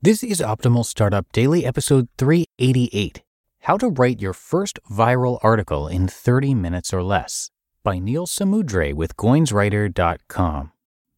This is Optimal Startup Daily, episode 388 How to Write Your First Viral Article in 30 Minutes or Less by Neil Samudre with GoinsWriter.com.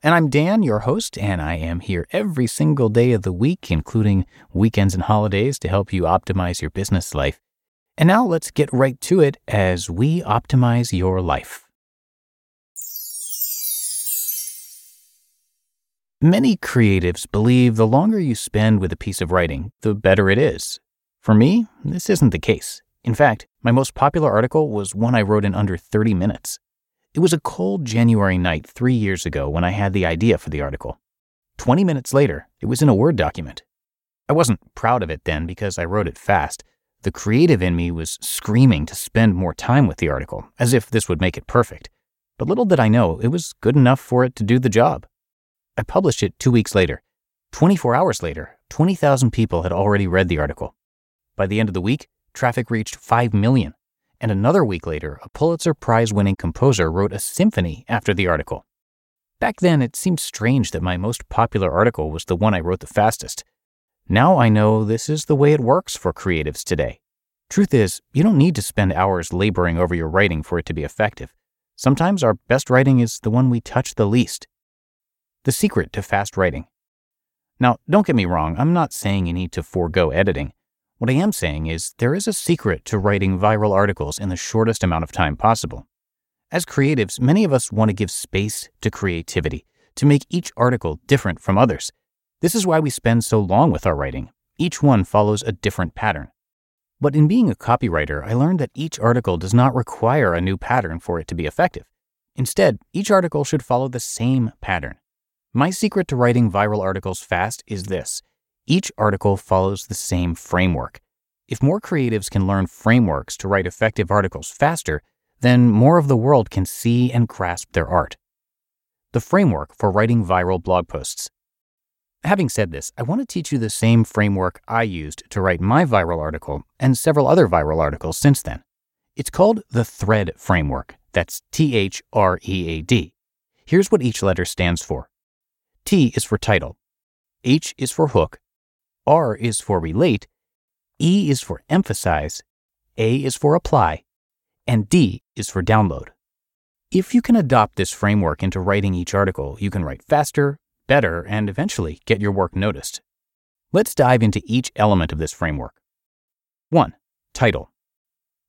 And I'm Dan, your host, and I am here every single day of the week, including weekends and holidays, to help you optimize your business life. And now let's get right to it as we optimize your life. Many creatives believe the longer you spend with a piece of writing, the better it is. For me, this isn't the case. In fact, my most popular article was one I wrote in under 30 minutes. It was a cold January night three years ago when I had the idea for the article. 20 minutes later, it was in a Word document. I wasn't proud of it then because I wrote it fast. The creative in me was screaming to spend more time with the article, as if this would make it perfect. But little did I know it was good enough for it to do the job. I published it two weeks later. 24 hours later, 20,000 people had already read the article. By the end of the week, traffic reached 5 million. And another week later, a Pulitzer Prize winning composer wrote a symphony after the article. Back then, it seemed strange that my most popular article was the one I wrote the fastest. Now I know this is the way it works for creatives today. Truth is, you don't need to spend hours laboring over your writing for it to be effective. Sometimes our best writing is the one we touch the least. The secret to fast writing. Now, don't get me wrong, I'm not saying you need to forego editing. What I am saying is there is a secret to writing viral articles in the shortest amount of time possible. As creatives, many of us want to give space to creativity, to make each article different from others. This is why we spend so long with our writing. Each one follows a different pattern. But in being a copywriter, I learned that each article does not require a new pattern for it to be effective. Instead, each article should follow the same pattern. My secret to writing viral articles fast is this each article follows the same framework. If more creatives can learn frameworks to write effective articles faster, then more of the world can see and grasp their art. The framework for writing viral blog posts. Having said this, I want to teach you the same framework I used to write my viral article and several other viral articles since then. It's called the THREAD framework. That's T H R E A D. Here's what each letter stands for T is for title, H is for hook, R is for relate, E is for emphasize, A is for apply, and D is for download. If you can adopt this framework into writing each article, you can write faster, better, and eventually get your work noticed. Let's dive into each element of this framework. 1. Title.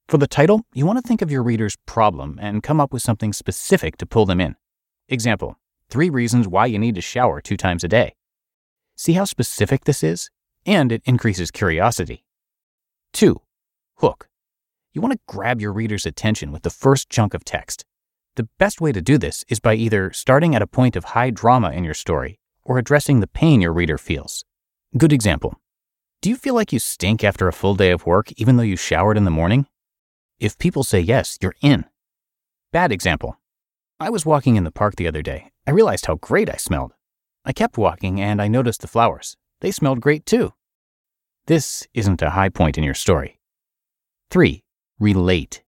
For the title, you want to think of your reader's problem and come up with something specific to pull them in. Example Three reasons why you need to shower two times a day. See how specific this is? And it increases curiosity. 2. Hook. You want to grab your reader's attention with the first chunk of text. The best way to do this is by either starting at a point of high drama in your story or addressing the pain your reader feels. Good example. Do you feel like you stink after a full day of work even though you showered in the morning? If people say yes, you're in. Bad example. I was walking in the park the other day. I realized how great I smelled. I kept walking and I noticed the flowers. They smelled great too. This isn't a high point in your story. 3. Relate.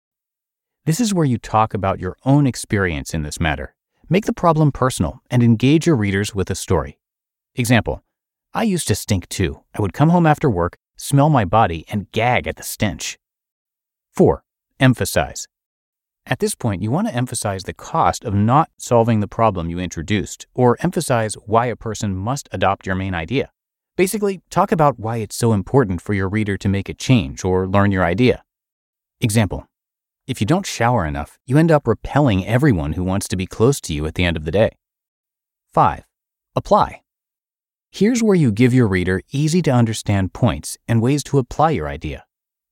This is where you talk about your own experience in this matter. Make the problem personal and engage your readers with a story. Example I used to stink too. I would come home after work, smell my body, and gag at the stench. 4. Emphasize. At this point, you want to emphasize the cost of not solving the problem you introduced, or emphasize why a person must adopt your main idea. Basically, talk about why it's so important for your reader to make a change or learn your idea. Example If you don't shower enough, you end up repelling everyone who wants to be close to you at the end of the day. 5. Apply. Here's where you give your reader easy to understand points and ways to apply your idea.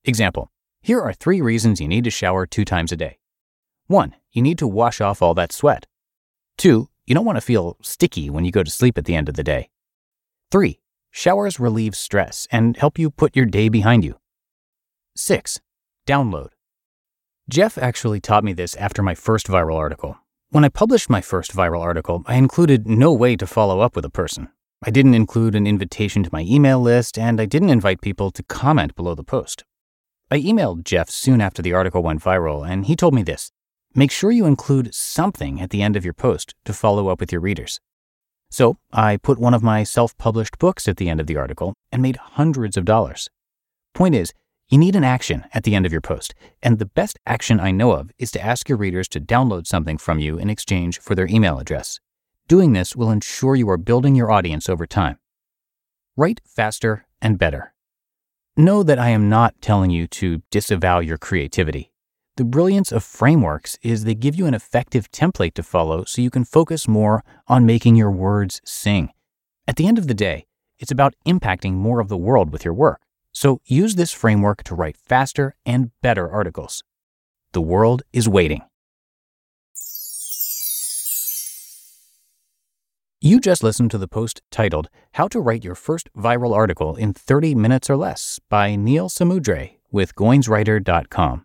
Example Here are three reasons you need to shower two times a day. 1. You need to wash off all that sweat. 2. You don't want to feel sticky when you go to sleep at the end of the day. 3. Showers relieve stress and help you put your day behind you. 6. Download. Jeff actually taught me this after my first viral article. When I published my first viral article, I included no way to follow up with a person. I didn't include an invitation to my email list, and I didn't invite people to comment below the post. I emailed Jeff soon after the article went viral, and he told me this Make sure you include something at the end of your post to follow up with your readers. So I put one of my self published books at the end of the article and made hundreds of dollars. Point is, you need an action at the end of your post, and the best action I know of is to ask your readers to download something from you in exchange for their email address. Doing this will ensure you are building your audience over time. Write faster and better. Know that I am not telling you to disavow your creativity. The brilliance of frameworks is they give you an effective template to follow so you can focus more on making your words sing. At the end of the day, it's about impacting more of the world with your work. So use this framework to write faster and better articles. The world is waiting. You just listened to the post titled How to Write Your First Viral Article in 30 Minutes or Less by Neil Samudre with GoinsWriter.com.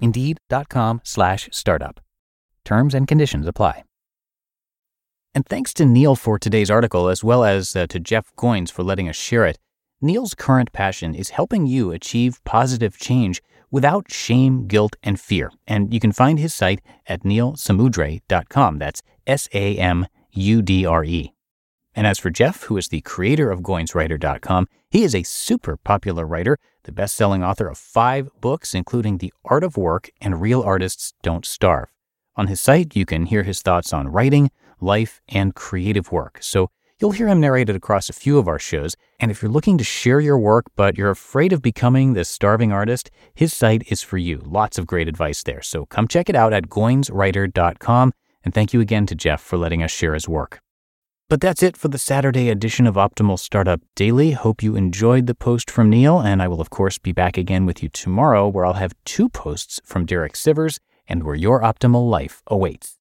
Indeed.com slash startup. Terms and conditions apply. And thanks to Neil for today's article, as well as uh, to Jeff Goins for letting us share it. Neil's current passion is helping you achieve positive change without shame, guilt, and fear. And you can find his site at neilsamudre.com. That's S A M U D R E. And as for Jeff, who is the creator of GoinsWriter.com, he is a super popular writer, the best selling author of five books, including The Art of Work and Real Artists Don't Starve. On his site, you can hear his thoughts on writing, life, and creative work. So You'll hear him narrate it across a few of our shows, and if you're looking to share your work but you're afraid of becoming the starving artist, his site is for you. Lots of great advice there. So come check it out at goinswriter.com, and thank you again to Jeff for letting us share his work. But that's it for the Saturday edition of Optimal Startup Daily. Hope you enjoyed the post from Neil, and I will, of course, be back again with you tomorrow where I'll have two posts from Derek Sivers and where your optimal life awaits.